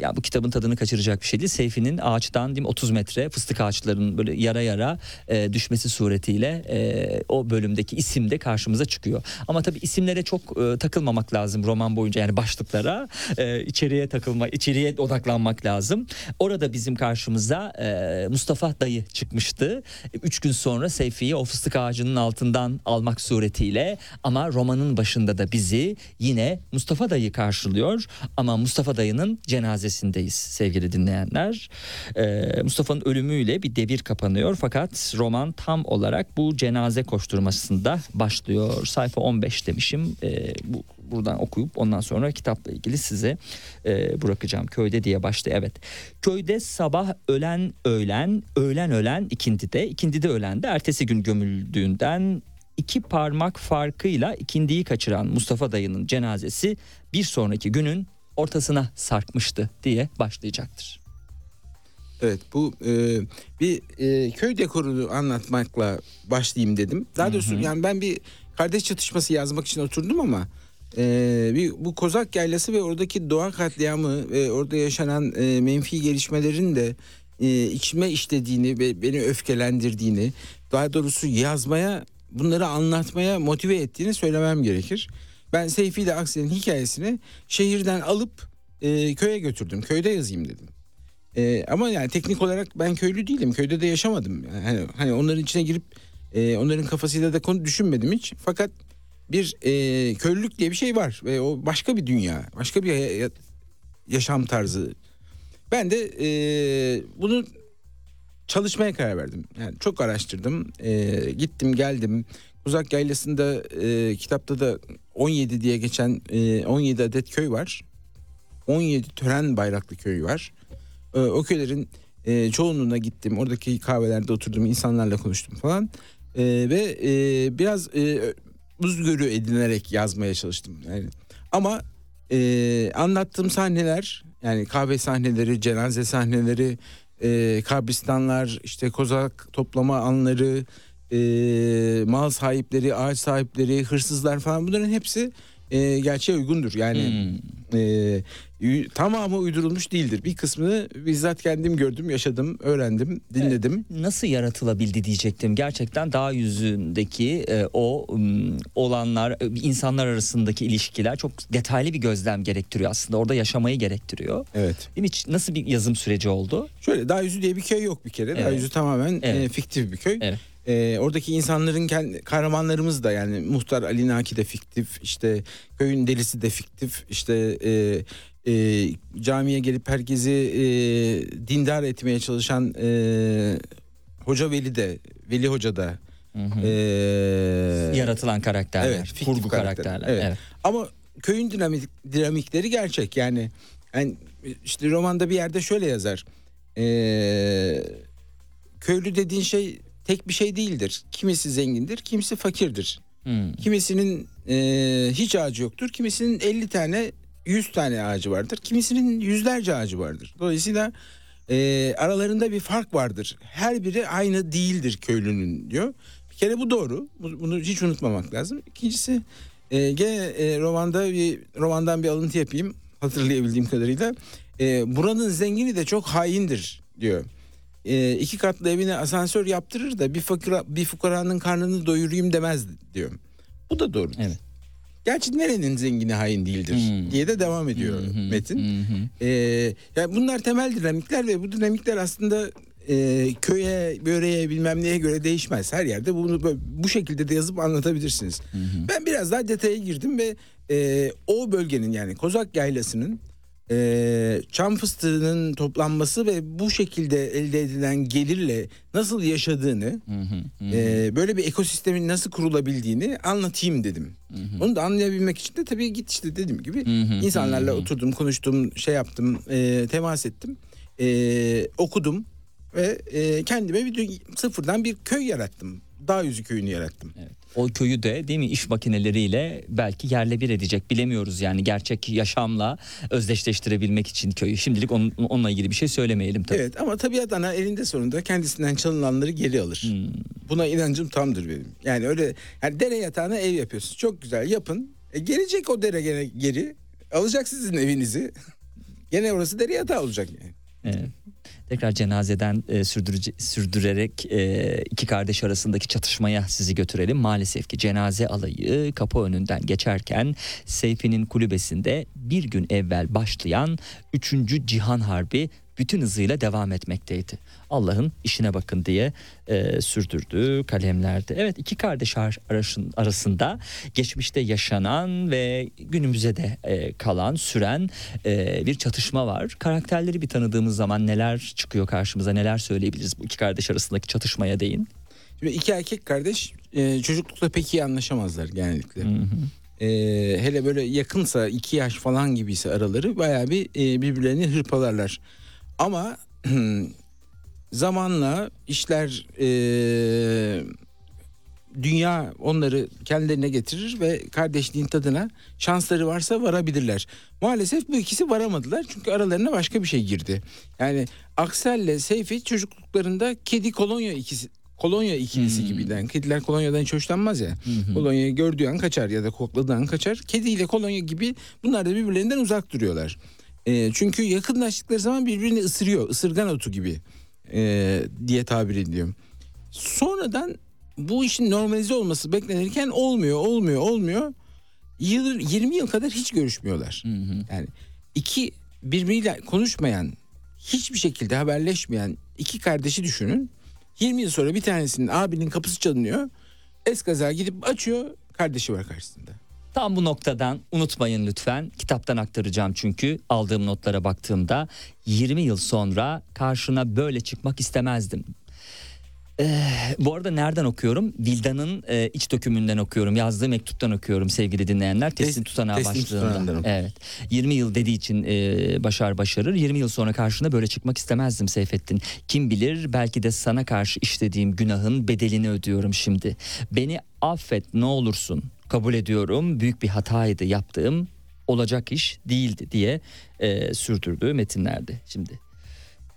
C: ya bu kitabın tadını kaçıracak bir şey değil. Seyfi'nin ağaçtan diyeyim 30 metre fıstık ağaçlarının böyle yara yara e, düşmesi suretiyle e, o bölümdeki isim de karşımıza çıkıyor. Ama tabii isimlere çok e, takılmamak lazım roman boyunca yani başlıklara. E, içeriye takılma, içeriye odaklanmak lazım. Orada bizim karşımıza e, Mustafa dayı çıkmıştı. Üç gün sonra Seyfi'yi o fıstık ağacının altından almak suretiyle ama romanın başında da bizi yine Mustafa dayı karşılıyor. Ama Mustafa dayının cenazesindeyiz sevgili dinleyenler. E, Mustafa'nın ölümüyle bir devir kapanıyor fakat roman tam olarak bu cenaze koşturmasında başlıyor. Sayfa 15 demişim. E, bu buradan okuyup ondan sonra kitapla ilgili size e, bırakacağım. Köyde diye başlıyor. Evet. Köyde sabah ölen öğlen, öğlen ölen ikindide, ikindide ölen de ertesi gün gömüldüğünden iki parmak farkıyla ikindiyi kaçıran Mustafa dayının cenazesi bir sonraki günün ortasına sarkmıştı diye başlayacaktır.
D: Evet bu e, bir e, köy dekorunu anlatmakla başlayayım dedim. Daha doğrusu yani ben bir kardeş çatışması yazmak için oturdum ama e, bir bu Kozak Yaylası ve oradaki doğa katliamı ve orada yaşanan e, menfi gelişmelerin de e, içime işlediğini ve beni öfkelendirdiğini daha doğrusu yazmaya bunları anlatmaya motive ettiğini söylemem gerekir. Ben Seyfi ile Aksel'in hikayesini şehirden alıp e, köye götürdüm. Köyde yazayım dedim. Ee, ama yani teknik olarak ben köylü değilim. Köyde de yaşamadım. Yani hani, hani onların içine girip e, onların kafasıyla da konu düşünmedim hiç. Fakat bir e, köylülük diye bir şey var ve o başka bir dünya, başka bir ya- ya- yaşam tarzı. Ben de e, bunu çalışmaya karar verdim. Yani çok araştırdım, e, gittim geldim. Uzak Yaylası'nda e, kitapta da 17 diye geçen e, 17 adet köy var. 17 tören bayraklı köy var. Ee, o köylerin e, çoğunluğuna gittim. Oradaki kahvelerde oturdum, insanlarla konuştum falan. Ee, ve e, biraz e, uzgörü edinerek yazmaya çalıştım. Yani ama e, anlattığım sahneler yani kahve sahneleri, cenaze sahneleri, e, kabristanlar, işte kozak toplama anları, e, mal sahipleri, ağaç sahipleri, hırsızlar falan bunların hepsi e, gerçeğe uygundur. Yani
C: Hmm.
D: e, tamamı uydurulmuş değildir. Bir kısmını bizzat kendim gördüm, yaşadım, öğrendim, dinledim.
C: Nasıl yaratılabildi diyecektim. Gerçekten dağ yüzündeki e, o olanlar, e, insanlar arasındaki ilişkiler çok detaylı bir gözlem gerektiriyor aslında. Orada yaşamayı gerektiriyor.
D: Evet.
C: Değil mi? Hiç Nasıl bir yazım süreci oldu?
D: Şöyle Dağ Yüzü diye bir köy yok bir kere. Dağ
C: Evet.
D: Yüzü tamamen
C: Evet.
D: e, fiktif bir köy.
C: Evet.
D: Ee, oradaki insanların kendi kahramanlarımız da yani muhtar Ali Naki de fiktif işte köyün delisi de fiktif işte e, e, camiye gelip herkesi e, dindar etmeye çalışan e, Hoca Veli de Veli Hoca da e,
C: Yaratılan karakterler,
D: Evet,
C: kurgu
D: karakter,
C: karakterler.
D: evet.
C: Evet.
D: ama köyün dinamik, dinamikleri gerçek yani, yani işte romanda bir yerde şöyle yazar Ee, köylü dediğin şey tek bir şey değildir kimisi zengindir kimisi fakirdir
C: Hmm.
D: kimisinin e, hiç ağacı yoktur kimisinin 50 tane 100 tane ağacı vardır kimisinin yüzlerce ağacı vardır. Dolayısıyla e, aralarında bir fark vardır. Her biri aynı değildir köylünün diyor. Bir kere bu doğru. Bu- bunu hiç unutmamak lazım. İkincisi e, gene e, romanda bir romandan bir alıntı yapayım hatırlayabildiğim kadarıyla. E, buranın zengini de çok haindir diyor. E, iki katlı evine asansör yaptırır da bir fakira, bir fukaranın karnını doyurayım demez diyor. Bu da doğru.
C: Evet.
D: Gerçi nerenin zengini hain değildir
C: Hmm.
D: diye de devam ediyor Metin.
C: Hı hı.
D: Ee, yani bunlar temel dinamikler ve bu dinamikler aslında e, köye, böreğe bilmem neye göre değişmez. Her yerde bunu böyle- bu şekilde de yazıp anlatabilirsiniz. Ben biraz daha detaya girdim ve e, o bölgenin yani Kozak Yaylası'nın e, çam fıstığının toplanması ve bu şekilde elde edilen gelirle nasıl yaşadığını, e, böyle bir ekosistemin nasıl kurulabildiğini anlatayım dedim. Onu da anlayabilmek için de tabii git işte dediğim gibi insanlarla oturdum, konuştum, şey yaptım, e, temas ettim, e, okudum ve e, kendime bir sıfırdan bir köy yarattım. Dağ yüzü köyünü yarattım.
C: Evet. O köyü de değil mi iş makineleriyle belki yerle bir edecek bilemiyoruz yani gerçek yaşamla özdeşleştirebilmek için köyü. Şimdilik onun, onunla ilgili bir şey söylemeyelim tabii.
D: Evet ama tabiat ana elinde sonunda kendisinden çalınanları geri alır. Buna inancım tamdır benim. Yani öyle yani dere yatağına ev yapıyorsunuz. Çok güzel yapın. E, gelecek o dere gene geri. Alacak sizin evinizi. gene orası dere yatağı olacak yani.
C: Evet. Tekrar cenazeden e, sürdürece- sürdürerek e, iki kardeş arasındaki çatışmaya sizi götürelim. Maalesef ki cenaze alayı kapı önünden geçerken Seyfi'nin kulübesinde bir gün evvel başlayan 3. Cihan Harbi bütün hızıyla devam etmekteydi. Allah'ın işine bakın diye e, sürdürdü kalemlerde. Evet iki kardeş ar- arasın- arasında geçmişte yaşanan ve günümüze de e, kalan süren e, bir çatışma var. Karakterleri bir tanıdığımız zaman neler çıkıyor karşımıza neler söyleyebiliriz bu iki kardeş arasındaki çatışmaya değin.
D: Şimdi iki erkek kardeş e, çocuklukta pek iyi anlaşamazlar genellikle. E, hele böyle yakınsa iki yaş falan gibiyse araları bayağı bir e, birbirlerini hırpalarlar. Ama zamanla işler e, dünya onları kendilerine getirir ve kardeşliğin tadına şansları varsa varabilirler. Maalesef bu ikisi varamadılar çünkü aralarına başka bir şey girdi. Yani Aksel'le Seyfi çocukluklarında kedi kolonya ikisi kolonya ikilisi gibiden. Kediler kolonyadan hiç hoşlanmaz ya. Kolonyayı gördüğü an kaçar ya da kokladığı an kaçar. Kediyle kolonya gibi bunlar da birbirlerinden uzak duruyorlar. E, çünkü yakınlaştıkları zaman birbirini ısırıyor. Isırgan otu gibi e, diye tabir ediyorum. Sonradan bu işin normalize olması beklenirken olmuyor, olmuyor, olmuyor. Yıl, 20 yıl kadar hiç görüşmüyorlar. Yani iki birbiriyle konuşmayan, hiçbir şekilde haberleşmeyen iki kardeşi düşünün. 20 yıl sonra bir tanesinin abinin kapısı çalınıyor. Eskaza gidip açıyor, kardeşi var karşısında.
C: Tam bu noktadan unutmayın lütfen. Kitaptan aktaracağım çünkü aldığım notlara baktığımda 20 yıl sonra karşına böyle çıkmak istemezdim. Ee, bu arada nereden okuyorum? Vildan'ın e, iç dökümünden okuyorum. Yazdığı mektuptan okuyorum sevgili dinleyenler. Teslim
D: Tes-
C: tutanağı
D: teslim
C: başlığında. Evet. 20 yıl dediği için e, başar başarır. 20 yıl sonra karşına böyle çıkmak istemezdim Seyfettin. Kim bilir belki de sana karşı işlediğim günahın bedelini ödüyorum şimdi. Beni affet ne olursun. Kabul ediyorum. Büyük bir hataydı yaptığım. Olacak iş değildi diye e, sürdürdüğü metinlerde. Şimdi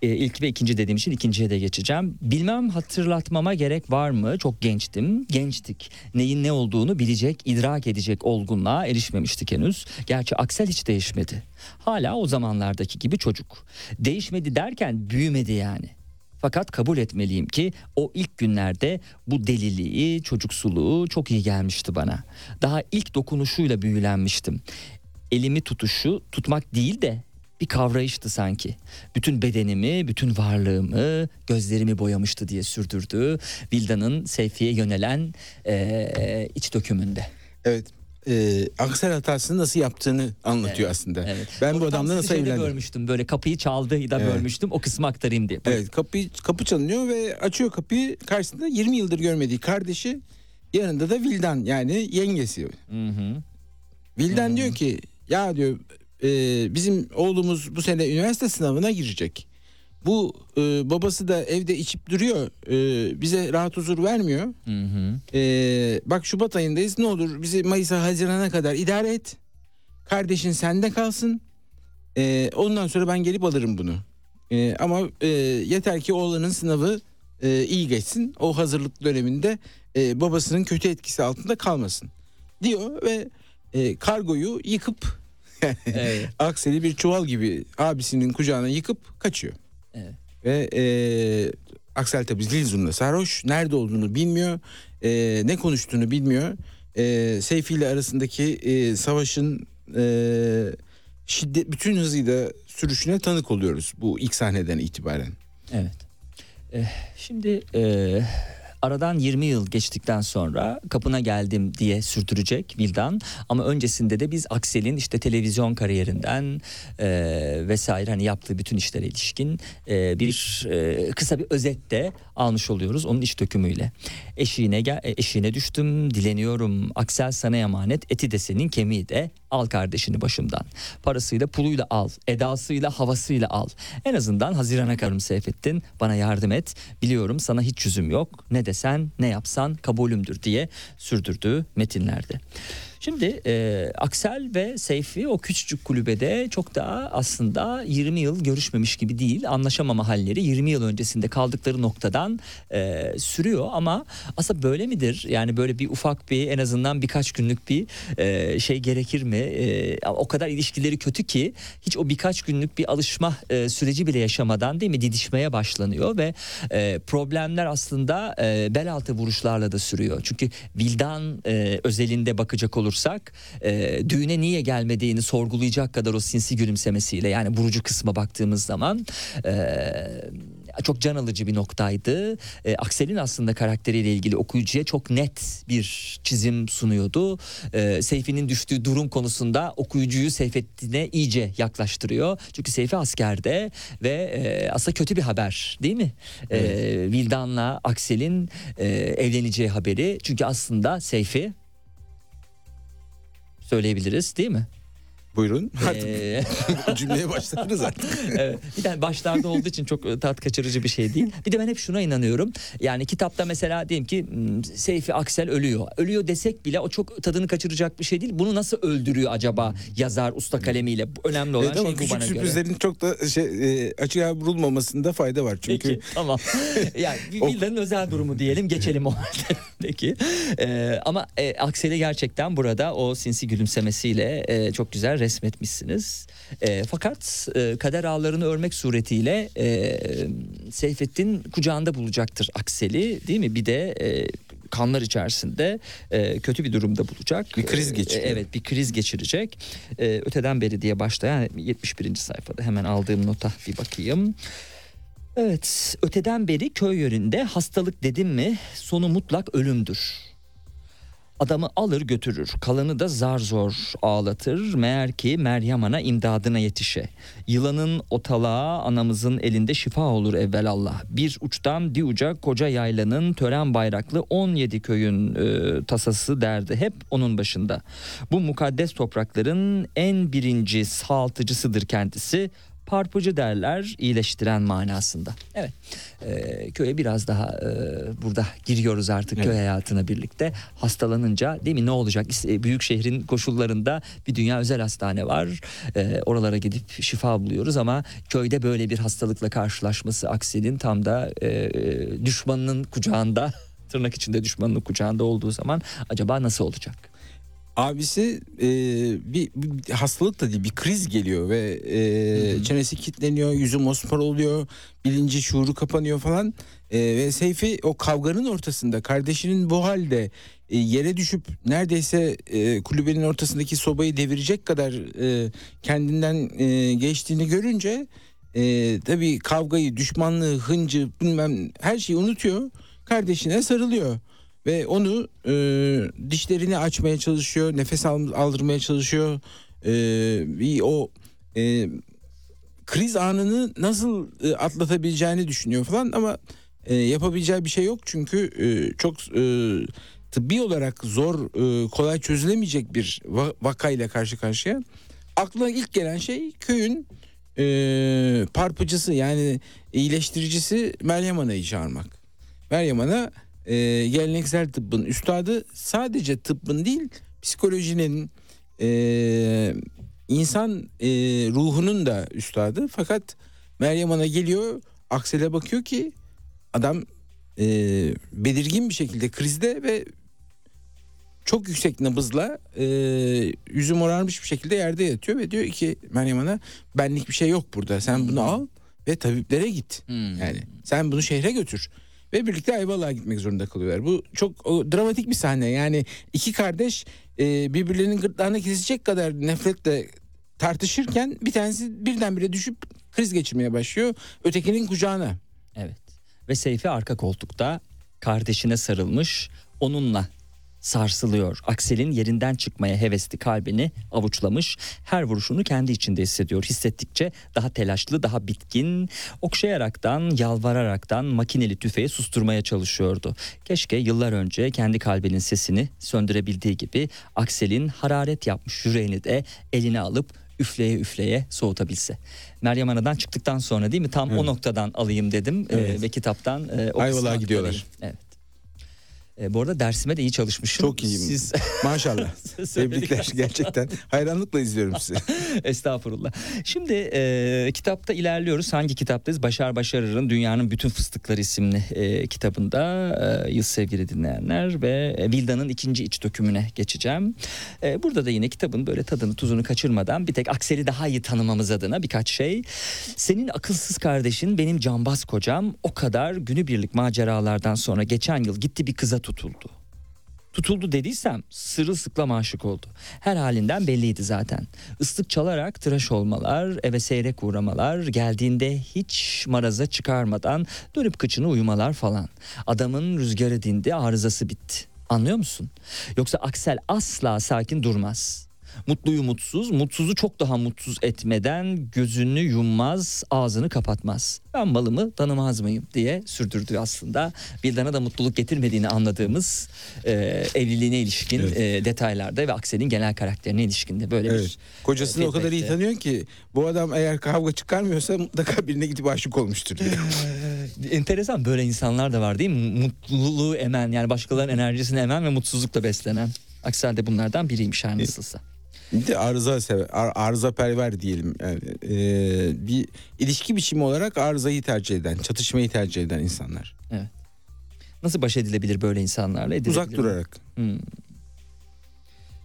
C: e, ilk ve ikinci dediğim için ikinciye de geçeceğim. Bilmem hatırlatmama gerek var mı? Çok gençtim, gençtik. Neyin ne olduğunu bilecek, idrak edecek olgunluğa erişmemiştik henüz. Gerçi Aksel hiç değişmedi. Hala o zamanlardaki gibi çocuk. Değişmedi derken büyümedi yani. Fakat kabul etmeliyim ki o ilk günlerde bu deliliği, çocuksuluğu çok iyi gelmişti bana. Daha ilk dokunuşuyla büyülenmiştim. Elimi tutuşu tutmak değil de bir kavrayıştı sanki. Bütün bedenimi, bütün varlığımı, gözlerimi boyamıştı diye sürdürdü. Vilda'nın Seyfi'ye yönelen e, iç dökümünde.
D: Evet. E, Aksel hatasını nasıl yaptığını anlatıyor aslında.
C: Evet.
D: Ben bu
C: Onu tam
D: adamla nasıl evlendim?
C: bölmüştüm böyle kapıyı çaldı da
D: Evet.
C: bölmüştüm o kısmı aktarayım diye.
D: Evet kapıyı kapı çalınıyor ve açıyor kapıyı karşısında 20 yıldır görmediği kardeşi yanında da Vildan yani yengesi.
C: Hı hı.
D: Vildan diyor ki ya diyor e, bizim oğlumuz bu sene üniversite sınavına girecek. Bu e, babası da evde içip duruyor e, bize rahat huzur vermiyor.
C: Hı hı.
D: E, bak Şubat ayındayız ne olur bizi Mayıs'a Haziran'a kadar idare et. Kardeşin sende kalsın. E, ondan sonra ben gelip alırım bunu. E, ama e, yeter ki oğlanın sınavı e, iyi geçsin. O hazırlık döneminde e, babasının kötü etkisi altında kalmasın. Diyor ve e, kargoyu yıkıp
C: Evet.
D: Aksel'i bir çuval gibi abisinin kucağına yıkıp kaçıyor. Ve e, Aksel tabii zil zurna sarhoş. Nerede olduğunu bilmiyor. E, ne konuştuğunu bilmiyor. E, Seyfi ile arasındaki e, savaşın e, şiddet bütün hızıyla sürüşüne tanık oluyoruz bu ilk sahneden itibaren.
C: Evet. Eh, şimdi eh, aradan 20 yıl geçtikten sonra kapına geldim diye sürdürecek Vildan. Ama öncesinde de biz Aksel'in işte televizyon kariyerinden eh, vesaire hani yaptığı bütün işlere ilişkin eh, bir eh, kısa bir özet de almış oluyoruz onun iş dökümüyle. Eşiğine gel, e, eşiğine düştüm, dileniyorum. Aksel sana emanet, eti de senin, kemiği de. Al kardeşini başımdan. Parasıyla, puluyla al, edasıyla, havasıyla al. En azından Haziran'a karım Seyfettin. Bana yardım et. Biliyorum sana hiç yüzüm yok. Ne desen, ne yapsan kabulümdür diye sürdürdüğü metinlerde. Şimdi e, Aksel ve Seyfi o küçücük kulübede çok daha aslında 20 yıl görüşmemiş gibi değil. Anlaşamama halleri 20 yıl öncesinde kaldıkları noktadan e, sürüyor ama aslında böyle midir? Yani böyle bir ufak bir en azından birkaç günlük bir e, şey gerekir mi? E, o kadar ilişkileri kötü ki hiç o birkaç günlük bir alışma e, süreci bile yaşamadan değil mi didişmeye başlanıyor ve e, problemler aslında e, bel altı vuruşlarla da sürüyor. Çünkü Vildan e, özelinde bakacak olursak e, düğüne niye gelmediğini sorgulayacak kadar o sinsi gülümsemesiyle yani vurucu kısma baktığımız zaman e, çok can alıcı bir noktaydı. E, Aksel'in aslında karakteriyle ilgili okuyucuya çok net bir çizim sunuyordu. E, Seyfi'nin düştüğü durum konusunda okuyucuyu Seyfettin'e iyice yaklaştırıyor. Çünkü Seyfi askerde ve e, aslında kötü bir haber değil mi? E, Vildan'la Aksel'in e, evleneceği haberi. Çünkü aslında Seyfi söyleyebiliriz değil mi?
D: Buyurun. Artık
C: Ee,
D: cümleye başladınız artık.
C: Evet, bir tane başlarda olduğu için çok tat kaçırıcı bir şey değil. Bir de ben hep şuna inanıyorum. Yani kitapta mesela diyelim ki hmm, Seyfi Aksel ölüyor. Ölüyor desek bile o çok tadını kaçıracak bir şey değil. Bunu nasıl öldürüyor acaba yazar usta kalemiyle? Önemli olan
D: Evet
C: şey bu
D: küçük
C: bana göre.
D: sürprizlerin çok da şey, e, açığa vurulmamasında fayda var. Çünkü
C: Peki tamam. yani Vilda'nın özel durumu diyelim geçelim o halde. Peki. Ee, ama e, Aksel'i gerçekten burada o sinsi gülümsemesiyle e, çok güzel resmetmişsiniz. E, fakat e, kader ağlarını örmek suretiyle e, Seyfettin kucağında bulacaktır Aksel'i değil mi? Bir de e, kanlar içerisinde e, kötü bir durumda bulacak.
D: Bir kriz
C: E,
D: geçiriyor.
C: evet bir kriz geçirecek. E, öteden beri diye başlayan 71. sayfada hemen aldığım nota bir bakayım. Evet, öteden beri köy yöründe hastalık dedim mi sonu mutlak ölümdür. Adamı alır götürür, kalanı da zar zor ağlatır. Meğer ki Meryem Ana imdadına yetişe. Yılanın otalağı anamızın elinde şifa olur evvelallah. Bir uçtan bir uca koca yaylanın tören bayraklı 17 köyün e, tasası derdi hep onun başında. Bu mukaddes toprakların en birinci sağaltıcısıdır kendisi parpıcı derler iyileştiren manasında. Evet e, köye biraz daha e, burada giriyoruz artık köy
D: Evet.
C: hayatına birlikte hastalanınca değil mi ne olacak İs- büyük şehrin koşullarında bir dünya özel hastane var E, oralara gidip şifa buluyoruz ama köyde böyle bir hastalıkla karşılaşması Aksel'in tam da e, düşmanının kucağında tırnak içinde düşmanının kucağında olduğu zaman acaba nasıl olacak?
D: Abisi e, bir, bir hastalık da değil bir kriz geliyor ve e, çenesi kilitleniyor, yüzü mosmor oluyor, bilinci şuuru kapanıyor falan. E, ve Seyfi o kavganın ortasında kardeşinin bu halde e, yere düşüp neredeyse e, kulübenin ortasındaki sobayı devirecek kadar e, kendinden e, geçtiğini görünce e, tabii kavgayı, düşmanlığı, hıncı bilmem her şeyi unutuyor. Kardeşine sarılıyor ve onu e, dişlerini açmaya çalışıyor, nefes al, aldırmaya çalışıyor. E, bir o e, kriz anını nasıl e, atlatabileceğini düşünüyor falan ama e, yapabileceği bir şey yok çünkü e, çok e, tıbbi olarak zor, e, kolay çözülemeyecek bir va- vakayla karşı karşıya. Aklına ilk gelen şey köyün e, parpıcısı yani iyileştiricisi Meryem Ana'yı çağırmak. Meryem Ana e, geleneksel tıbbın üstadı sadece tıbbın değil psikolojinin e, insan e, ruhunun da üstadı. Fakat Meryem Ana geliyor Aksel'e bakıyor ki adam e, belirgin bir şekilde krizde ve çok yüksek nabızla e, yüzü morarmış bir şekilde yerde yatıyor ve diyor ki Meryem Ana benlik bir şey yok burada sen bunu al ve tabiplere git.
C: Hmm.
D: Yani sen bunu şehre götür. Ve birlikte Ayvalık'a gitmek zorunda kalıyorlar. Bu çok o, dramatik bir sahne. Yani iki kardeş e, birbirlerinin gırtlağını kesecek kadar nefretle tartışırken bir tanesi birdenbire düşüp kriz geçirmeye başlıyor. Ötekinin kucağına.
C: Evet. Ve Seyfi arka koltukta kardeşine sarılmış onunla sarsılıyor. Aksel'in yerinden çıkmaya hevesli kalbini avuçlamış. Her vuruşunu kendi içinde hissediyor. Hissettikçe daha telaşlı, daha bitkin, okşayaraktan, yalvararaktan makineli tüfeği susturmaya çalışıyordu. Keşke yıllar önce kendi kalbinin sesini söndürebildiği gibi Aksel'in hararet yapmış yüreğini de eline alıp üfleye üfleye soğutabilse. Meryem Ana'dan çıktıktan sonra değil mi tam o
D: Evet.
C: noktadan alayım dedim Ee,
D: Evet.
C: ve kitaptan e, o
D: Ayvalık'a gidiyorlar.
C: Evet. E, bu arada dersime de iyi çalışmışım.
D: Çok iyiyim.
C: Siz
D: Maşallah. Tebrikler gerçekten. Hayranlıkla izliyorum sizi.
C: Estağfurullah. Şimdi e, kitapta ilerliyoruz. Hangi kitaptayız? Başar Başarır'ın Dünyanın Bütün Fıstıkları isimli e, kitabında e, yıl sevgili dinleyenler ve e, Vilda'nın ikinci iç dökümüne geçeceğim. E, burada da yine kitabın böyle tadını tuzunu kaçırmadan bir tek Aksel'i daha iyi tanımamız adına birkaç şey. Senin akılsız kardeşin benim cambaz kocam o kadar günübirlik maceralardan sonra geçen yıl gitti bir kıza tutuldu. Tutuldu dediysem sırılsıklam aşık oldu. Her halinden belliydi zaten. Islık çalarak tıraş olmalar, eve seyrek uğramalar, geldiğinde hiç maraza çıkarmadan dönüp kıçını uyumalar falan. Adamın rüzgarı dindi, arızası bitti. Anlıyor musun? Yoksa Aksel asla sakin durmaz. Mutluyu mutsuz, mutsuzu çok daha mutsuz etmeden gözünü yummaz, ağzını kapatmaz. Ben malımı tanımaz mıyım diye sürdürdü aslında. Vildan'a da mutluluk getirmediğini anladığımız e, evliliğine ilişkin
D: Evet.
C: e, detaylarda ve Aksel'in genel karakterine ilişkinde böyle
D: Evet.
C: bir
D: Kocasını
C: e,
D: o kadar iyi tanıyor ki bu adam eğer kavga çıkarmıyorsa mutlaka birine gidip aşık olmuştur.
C: Enteresan böyle insanlar da var değil mi? Mutluluğu emen yani başkalarının enerjisini emen ve mutsuzlukla beslenen. Aksel de bunlardan biriymiş her nasılsa.
D: Bir de arıza sever, ar- arıza perver diyelim. Yani, e, bir ilişki biçimi olarak arızayı tercih eden, çatışmayı tercih eden insanlar.
C: Nasıl baş edilebilir böyle insanlarla? Edilebilir
D: Uzak
C: mi?
D: durarak.
C: Hmm.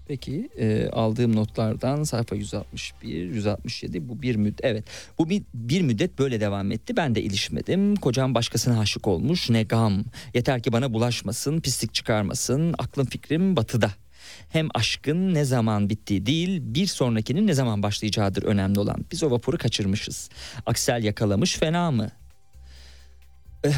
C: Peki e, aldığım notlardan sayfa 161, 167 bu bir müddet evet bu bir, bir müddet böyle devam etti ben de ilişmedim kocam başkasına aşık olmuş ne gam yeter ki bana bulaşmasın pislik çıkarmasın aklım fikrim batıda hem aşkın ne zaman bittiği değil bir sonrakinin ne zaman başlayacağıdır önemli olan. Biz o vapuru kaçırmışız. Aksel yakalamış fena mı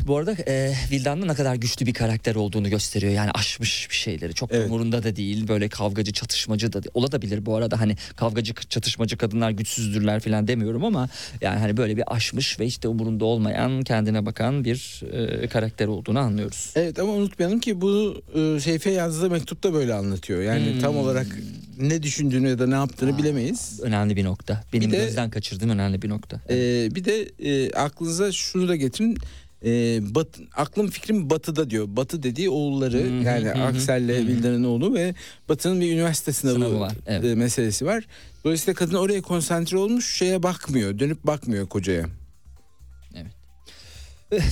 C: bu arada e, Vildan'ın ne kadar güçlü bir karakter olduğunu gösteriyor. Yani aşmış bir şeyleri. Çok
D: Evet.
C: umurunda da değil. Böyle kavgacı, çatışmacı da. Olabilir bu arada. Hani kavgacı, çatışmacı kadınlar güçsüzdürler falan demiyorum ama yani hani böyle bir aşmış ve işte umurunda olmayan, kendine bakan bir e, karakter olduğunu anlıyoruz.
D: Evet ama unutmayalım ki bu e, Seyfi'ye yazdığı mektupta böyle anlatıyor. Yani
C: Hmm.
D: tam olarak ne düşündüğünü ya da ne yaptığını bilemeyiz.
C: Önemli bir nokta. Benim
D: Bir de-
C: gözden kaçırdığım önemli bir nokta.
D: Ee, bir de e, aklınıza şunu da getirin. Ee, bat, aklım fikrim batıda diyor. Batı dediği oğulları
C: Hı hı,
D: yani
C: hı,
D: Aksel'le. Vildan'ın oğlu ve Batı'nın bir üniversite sınavı,
C: Sınavı var, evet.
D: e, meselesi var. Dolayısıyla kadın oraya konsantre olmuş şeye bakmıyor. Dönüp bakmıyor kocaya.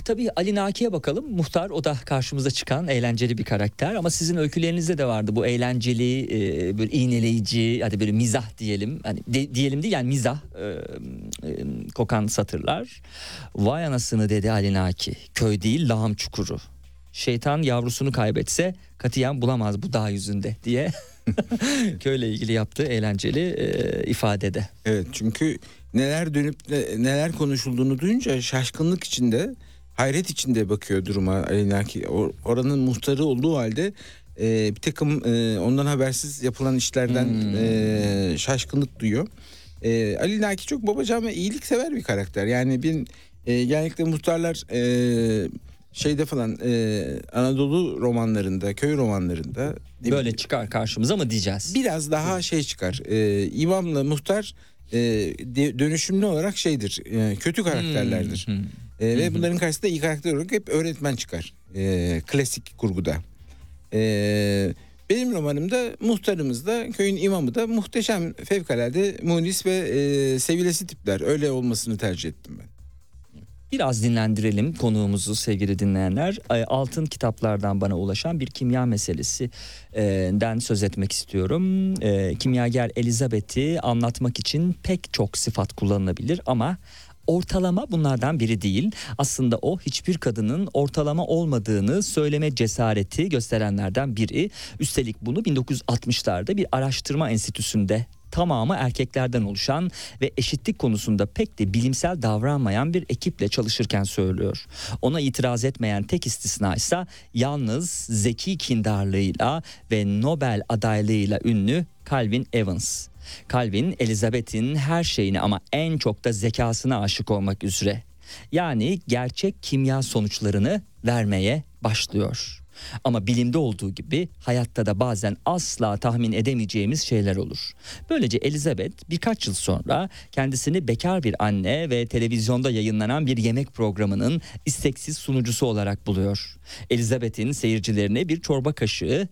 C: Tabii Ali Naki'ye bakalım. Muhtar o da karşımıza çıkan eğlenceli bir karakter. Ama sizin öykülerinizde de vardı bu eğlenceli, e, böyle iğneleyici, hadi böyle mizah diyelim. Hani de- diyelim değil yani mizah e, e, kokan satırlar. Vay anasını dedi Ali Naki. Köy değil lağım çukuru. Şeytan yavrusunu kaybetse katiyen bulamaz bu dağ yüzünde diye köyle ilgili yaptığı eğlenceli e, ifadede.
D: Evet çünkü neler dönüp ne- neler konuşulduğunu duyunca şaşkınlık içinde, hayret içinde bakıyor duruma Ali Naki. Or- Oranın muhtarı olduğu halde e, bir takım e, ondan habersiz yapılan işlerden e, şaşkınlık duyuyor. E, Ali Naki çok babacan ve iyiliksever bir karakter. Yani bir e, genellikle muhtarlar e, şeyde falan e, Anadolu romanlarında, köy romanlarında
C: Böyle çıkar karşımıza mı diyeceğiz?
D: biraz daha şey çıkar. Ee, imamla muhtar e, dönüşümlü olarak şeydir. e, kötü karakterlerdir.
C: Hmm,
D: E, ve bunların karşısında iyi karakter olarak hep öğretmen çıkar. E, klasik kurguda. E, benim romanımda muhtarımız da köyün imamı da muhteşem fevkalade munis ve e, sevilesi tipler. Öyle olmasını tercih ettim ben.
C: Biraz dinlendirelim konuğumuzu sevgili dinleyenler. Altın kitaplardan bana ulaşan bir kimya meselesinden söz etmek istiyorum. Kimyager Elizabeth'i anlatmak için pek çok sıfat kullanılabilir ama ortalama bunlardan biri değil. Aslında o hiçbir kadının ortalama olmadığını söyleme cesareti gösterenlerden biri. Üstelik bunu 1960'larda bir araştırma enstitüsünde tamamı erkeklerden oluşan ve eşitlik konusunda pek de bilimsel davranmayan bir ekiple çalışırken söylüyor. Ona itiraz etmeyen tek istisna ise yalnız zeki kindarlığıyla ve Nobel adaylığıyla ünlü Calvin Evans. Calvin Elizabeth'in her şeyini ama en çok da zekasına aşık olmak üzere. Yani gerçek kimya sonuçlarını vermeye başlıyor. Ama bilimde olduğu gibi hayatta da bazen asla tahmin edemeyeceğimiz şeyler olur. Böylece Elizabeth birkaç yıl sonra kendisini bekar bir anne ve televizyonda yayınlanan bir yemek programının isteksiz sunucusu olarak buluyor. Elizabeth'in seyircilerine bir çorba kaşığı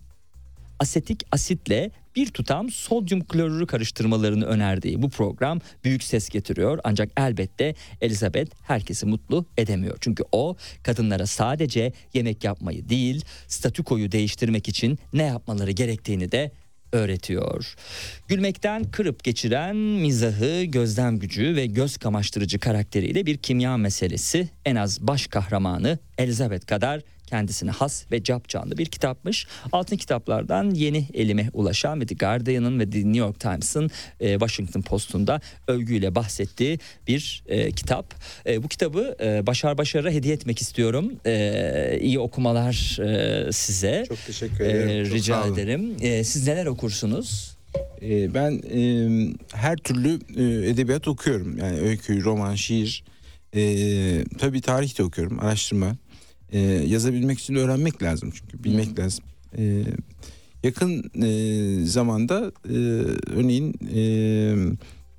C: asetik asitle bir tutam sodyum klorürü karıştırmalarını önerdiği bu program büyük ses getiriyor. Ancak elbette Elizabeth herkesi mutlu edemiyor. Çünkü o kadınlara sadece yemek yapmayı değil statükoyu değiştirmek için ne yapmaları gerektiğini de öğretiyor. Gülmekten kırıp geçiren mizahı, gözlem gücü ve göz kamaştırıcı karakteriyle bir kimya meselesi en az baş kahramanı Elizabeth kadar kendisine has ve capcanlı bir kitapmış. Altın kitaplardan yeni elime ulaşan ve The Guardian'ın ve The New York Times'ın e, Washington Post'unda övgüyle bahsettiği bir e, kitap. E, bu kitabı e, Başar Başar'a hediye etmek istiyorum. E, iyi okumalar e, size.
D: Çok teşekkür
C: E,
D: ederim. Çok
C: rica
D: olun.
C: ederim. E, siz neler okursunuz?
D: Ee, ben e, her türlü e, edebiyat okuyorum. Yani öykü, roman, şiir. E, tabii tarih de okuyorum, araştırma. E, yazabilmek için öğrenmek lazım çünkü bilmek lazım. E, yakın e, zamanda e, örneğin e,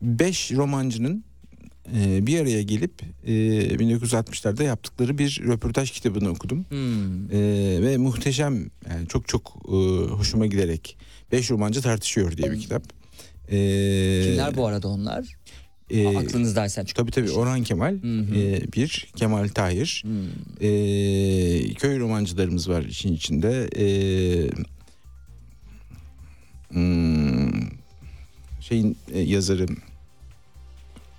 D: beş romancının e, bir araya gelip e, 1960'larda yaptıkları bir röportaj kitabını okudum.
C: Hmm.
D: Ee, ve muhteşem yani çok çok e, hoşuma giderek Beş romancı tartışıyor diye bir kitap. Ee,
C: Kimler bu arada onlar?
D: E,
C: Aklınızdaysa çünkü.
D: Tabii tabii Orhan Kemal
C: Hı hı.
D: e, bir, Kemal Tahir. E, köy romancılarımız var işin içinde. E, hmm, şeyin e, yazarı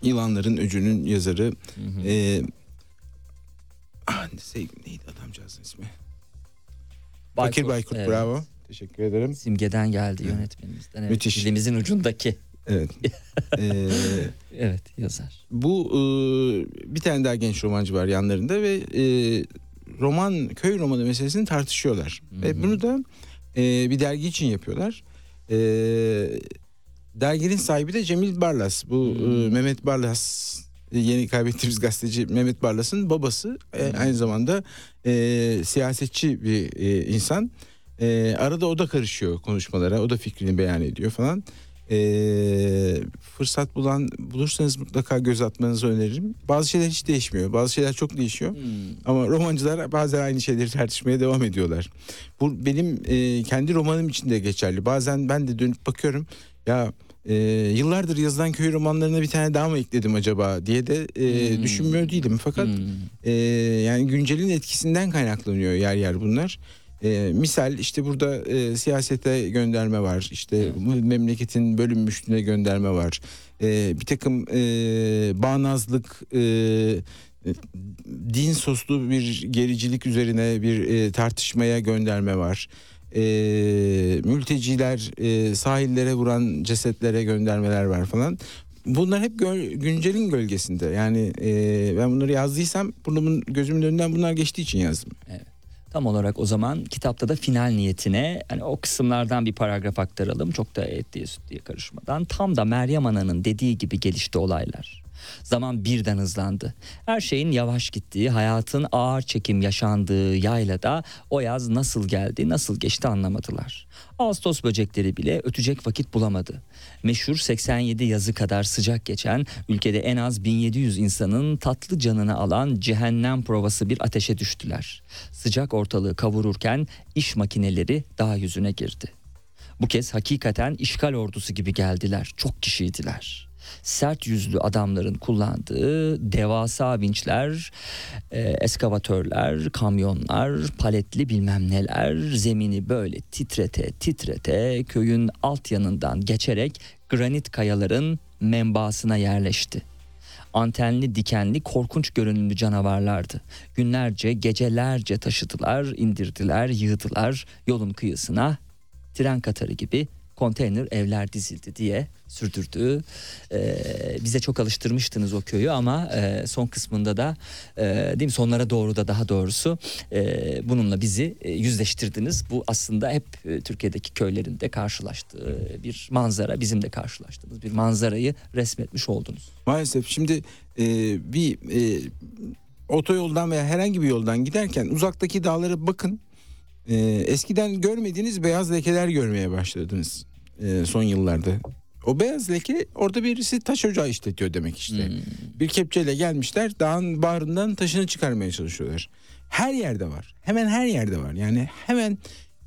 D: Yılanların Öcü'nün yazarı
C: Hı hı.
D: e, ah, neydi adamcağızın ismi? Fakir Baykurt
C: evet.
D: bravo. Teşekkür ederim.
C: Simgeden geldi yönetmenimizden. Evet.
D: Müthiş.
C: Dilimizin ucundaki.
D: Evet. Ee,
C: Evet yazar.
D: bu e, bir tane daha genç romancı var yanlarında ve e, roman köy romanı meselesini tartışıyorlar.
C: Hı hı.
D: Ve bunu da e, bir dergi için yapıyorlar. E, derginin sahibi de Cemil Barlas. Bu e, Mehmet Barlas e, yeni kaybettiğimiz gazeteci Mehmet Barlas'ın babası. E, aynı zamanda e, siyasetçi bir e, insan. E, arada o da karışıyor konuşmalara. O da fikrini beyan ediyor falan. E, fırsat bulan bulursanız mutlaka göz atmanızı öneririm. Bazı şeyler hiç değişmiyor. Bazı şeyler çok değişiyor.
C: Hmm.
D: Ama romancılar bazen aynı şeyleri tartışmaya devam ediyorlar. Bu benim e, kendi romanım için de geçerli. Bazen ben de dönüp bakıyorum. Ya e, yıllardır yazılan köy romanlarına bir tane daha mı ekledim acaba diye de e,
C: Hmm.
D: düşünmüyor değilim. Fakat
C: Hmm.
D: e, yani güncelin etkisinden kaynaklanıyor yer yer bunlar. E, misal işte burada e, siyasete gönderme var. İşte bu memleketin bölünmüşlüğüne gönderme var. E, bir takım e, bağnazlık, e, din soslu bir gericilik üzerine bir e, tartışmaya gönderme var. E, mülteciler e, sahillere vuran cesetlere göndermeler var falan. Bunlar hep göl- güncelin gölgesinde. Yani e, ben bunları yazdıysam burnumun gözümün önünden bunlar geçtiği için yazdım.
C: Tam olarak o zaman kitapta da final niyetine hani o kısımlardan bir paragraf aktaralım. Çok da etliye sütlüye karışmadan. Tam da Meryem Ana'nın dediği gibi gelişti olaylar. Zaman birden hızlandı. Her şeyin yavaş gittiği, hayatın ağır çekim yaşandığı yaylada o yaz nasıl geldi, nasıl geçti anlamadılar. Ağustos böcekleri bile ötecek vakit bulamadı. Meşhur 87 yazı kadar sıcak geçen, ülkede en az 1700 insanın tatlı canını alan cehennem provası bir ateşe düştüler. Sıcak ortalığı kavururken iş makineleri dağ yüzüne girdi. Bu kez hakikaten işgal ordusu gibi geldiler. Çok kişiydiler. Sert yüzlü adamların kullandığı devasa vinçler, e, eskavatörler, kamyonlar, paletli bilmem neler zemini böyle titrete titrete köyün alt yanından geçerek granit kayaların membasına yerleşti. Antenli dikenli korkunç görünümlü canavarlardı. Günlerce gecelerce taşıdılar, indirdiler, yığdılar yolun kıyısına tren katarı gibi konteyner evler dizildi diye sürdürdü. Ee, bize çok alıştırmıştınız o köyü ama e, son kısmında da e, değil mi sonlara doğru da daha doğrusu e, bununla bizi e, yüzleştirdiniz. Bu aslında hep e, Türkiye'deki köylerin de karşılaştığı bir manzara bizim de karşılaştığımız bir manzarayı resmetmiş oldunuz.
D: Maalesef şimdi e, bir e, otoyoldan veya herhangi bir yoldan giderken uzaktaki dağlara bakın. E, eskiden görmediğiniz beyaz lekeler görmeye başladınız e, son yıllarda. O beyaz leke orada birisi taş ocağı işletiyor demek işte. Bir kepçeyle gelmişler dağın bağrından taşını çıkarmaya çalışıyorlar. Her yerde var. Hemen her yerde var. Yani hemen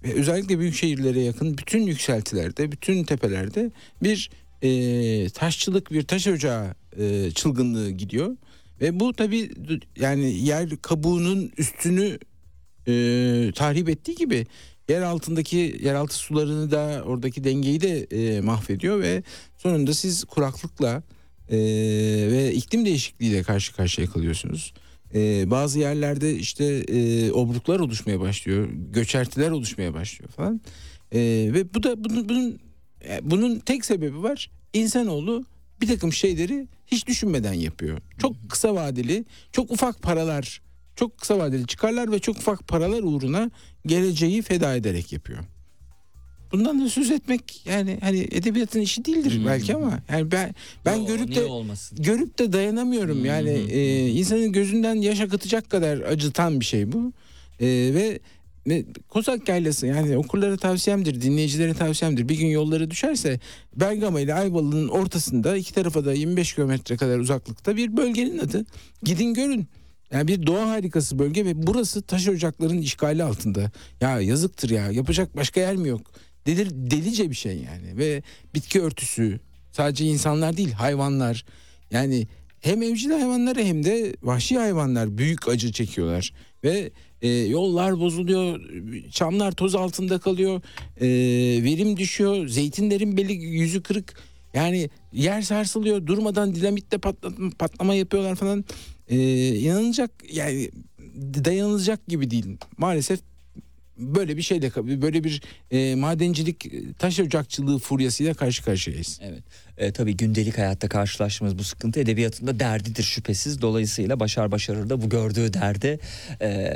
D: ve özellikle büyük şehirlere yakın bütün yükseltilerde, bütün tepelerde bir e, taşçılık, bir taş ocağı e, çılgınlığı gidiyor. Ve bu tabii yani yer kabuğunun üstünü e, tahrip ettiği gibi yer altındaki yeraltı sularını da oradaki dengeyi de e, mahvediyor ve sonunda siz kuraklıkla e, ve iklim değişikliğiyle karşı karşıya kalıyorsunuz. E, bazı yerlerde işte e, obruklar oluşmaya başlıyor, göçertiler oluşmaya başlıyor falan. E, ve bu da bunun bunun e, bunun tek sebebi var. İnsanoğlu bir takım şeyleri hiç düşünmeden yapıyor. Çok kısa vadeli, çok ufak paralar, çok kısa vadeli çıkarlar ve çok ufak paralar uğruna geleceği feda ederek yapıyor. Bundan da söz etmek yani hani edebiyatın işi değildir belki ama yani ben ben
C: Yo,
D: görüp de
C: olmasın?
D: görüp de dayanamıyorum. Yani e, insanın gözünden yaş akıtacak kadar acıtan bir şey bu. E, ve ve Kozak Yaylası yani okurlara tavsiyemdir, dinleyicilere tavsiyemdir. Bir gün yolları düşerse Bergama ile Ayvalık'ın ortasında iki tarafa da 25 kilometre kadar uzaklıkta bir bölgenin adı. Gidin görün. Yani bir doğa harikası bölge ve burası taş ocakların işgali altında. Ya yazıktır ya yapacak başka yer mi yok? Delir, delice bir şey yani ve bitki örtüsü sadece insanlar değil hayvanlar yani hem evcil hayvanları hem de vahşi hayvanlar büyük acı çekiyorlar ve e, yollar bozuluyor çamlar toz altında kalıyor e, verim düşüyor zeytinlerin beli yüzü kırık yani yer sarsılıyor durmadan dinamitle patlatma, patlama yapıyorlar falan e, inanılacak yani dayanılacak gibi değil maalesef böyle bir şeyle böyle bir e, madencilik taş ocakçılığı furyasıyla karşı karşıyayız.
C: Evet. E, tabii gündelik hayatta karşılaştığımız bu sıkıntı edebiyatında derdidir şüphesiz. Dolayısıyla Başar Başarır da bu gördüğü derdi e,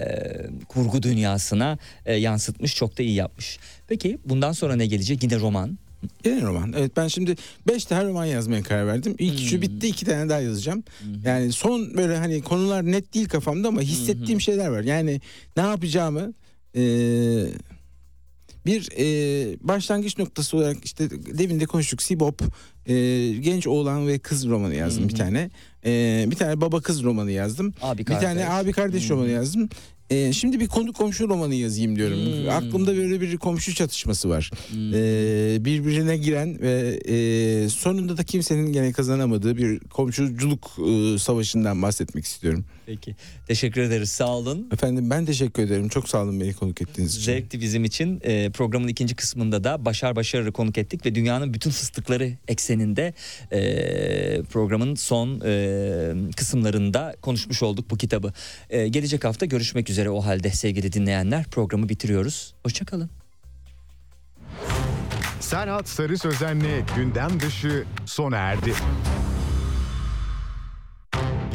C: kurgu dünyasına e, yansıtmış. Çok da iyi yapmış. Peki bundan sonra ne gelecek? Yine roman.
D: Yine roman. Evet ben şimdi beş tane roman yazmaya karar verdim. İlk üçü bitti iki tane daha yazacağım. Yani son böyle hani konular net değil kafamda ama hissettiğim şeyler var. Yani ne yapacağımı e, bir e, başlangıç noktası olarak işte demin de konuştuk Sibop e, genç oğlan ve kız romanı yazdım bir tane. E, bir tane baba kız romanı yazdım.
C: Abi
D: bir tane abi kardeş romanı yazdım. Ee, şimdi bir konu komşu romanı yazayım diyorum.
C: Hmm.
D: Aklımda böyle bir komşu çatışması var. Ee, birbirine giren ve e, sonunda da kimsenin gene kazanamadığı bir komşuculuk e, savaşından bahsetmek istiyorum.
C: Peki. Teşekkür ederiz. Sağ olun.
D: Efendim ben teşekkür ederim. Çok sağ olun beni konuk ettiğiniz için.
C: Zevkti bizim için. Ee, programın ikinci kısmında da Başar Başarır'ı konuk ettik ve dünyanın bütün fıstıkları ekseninde e, programın son e, kısımlarında konuşmuş olduk bu kitabı. E, gelecek hafta görüşmek üzere o halde sevgili dinleyenler. Programı bitiriyoruz. Hoşçakalın.
B: Serhat Sarı Sözen'le gündem dışı sona erdi.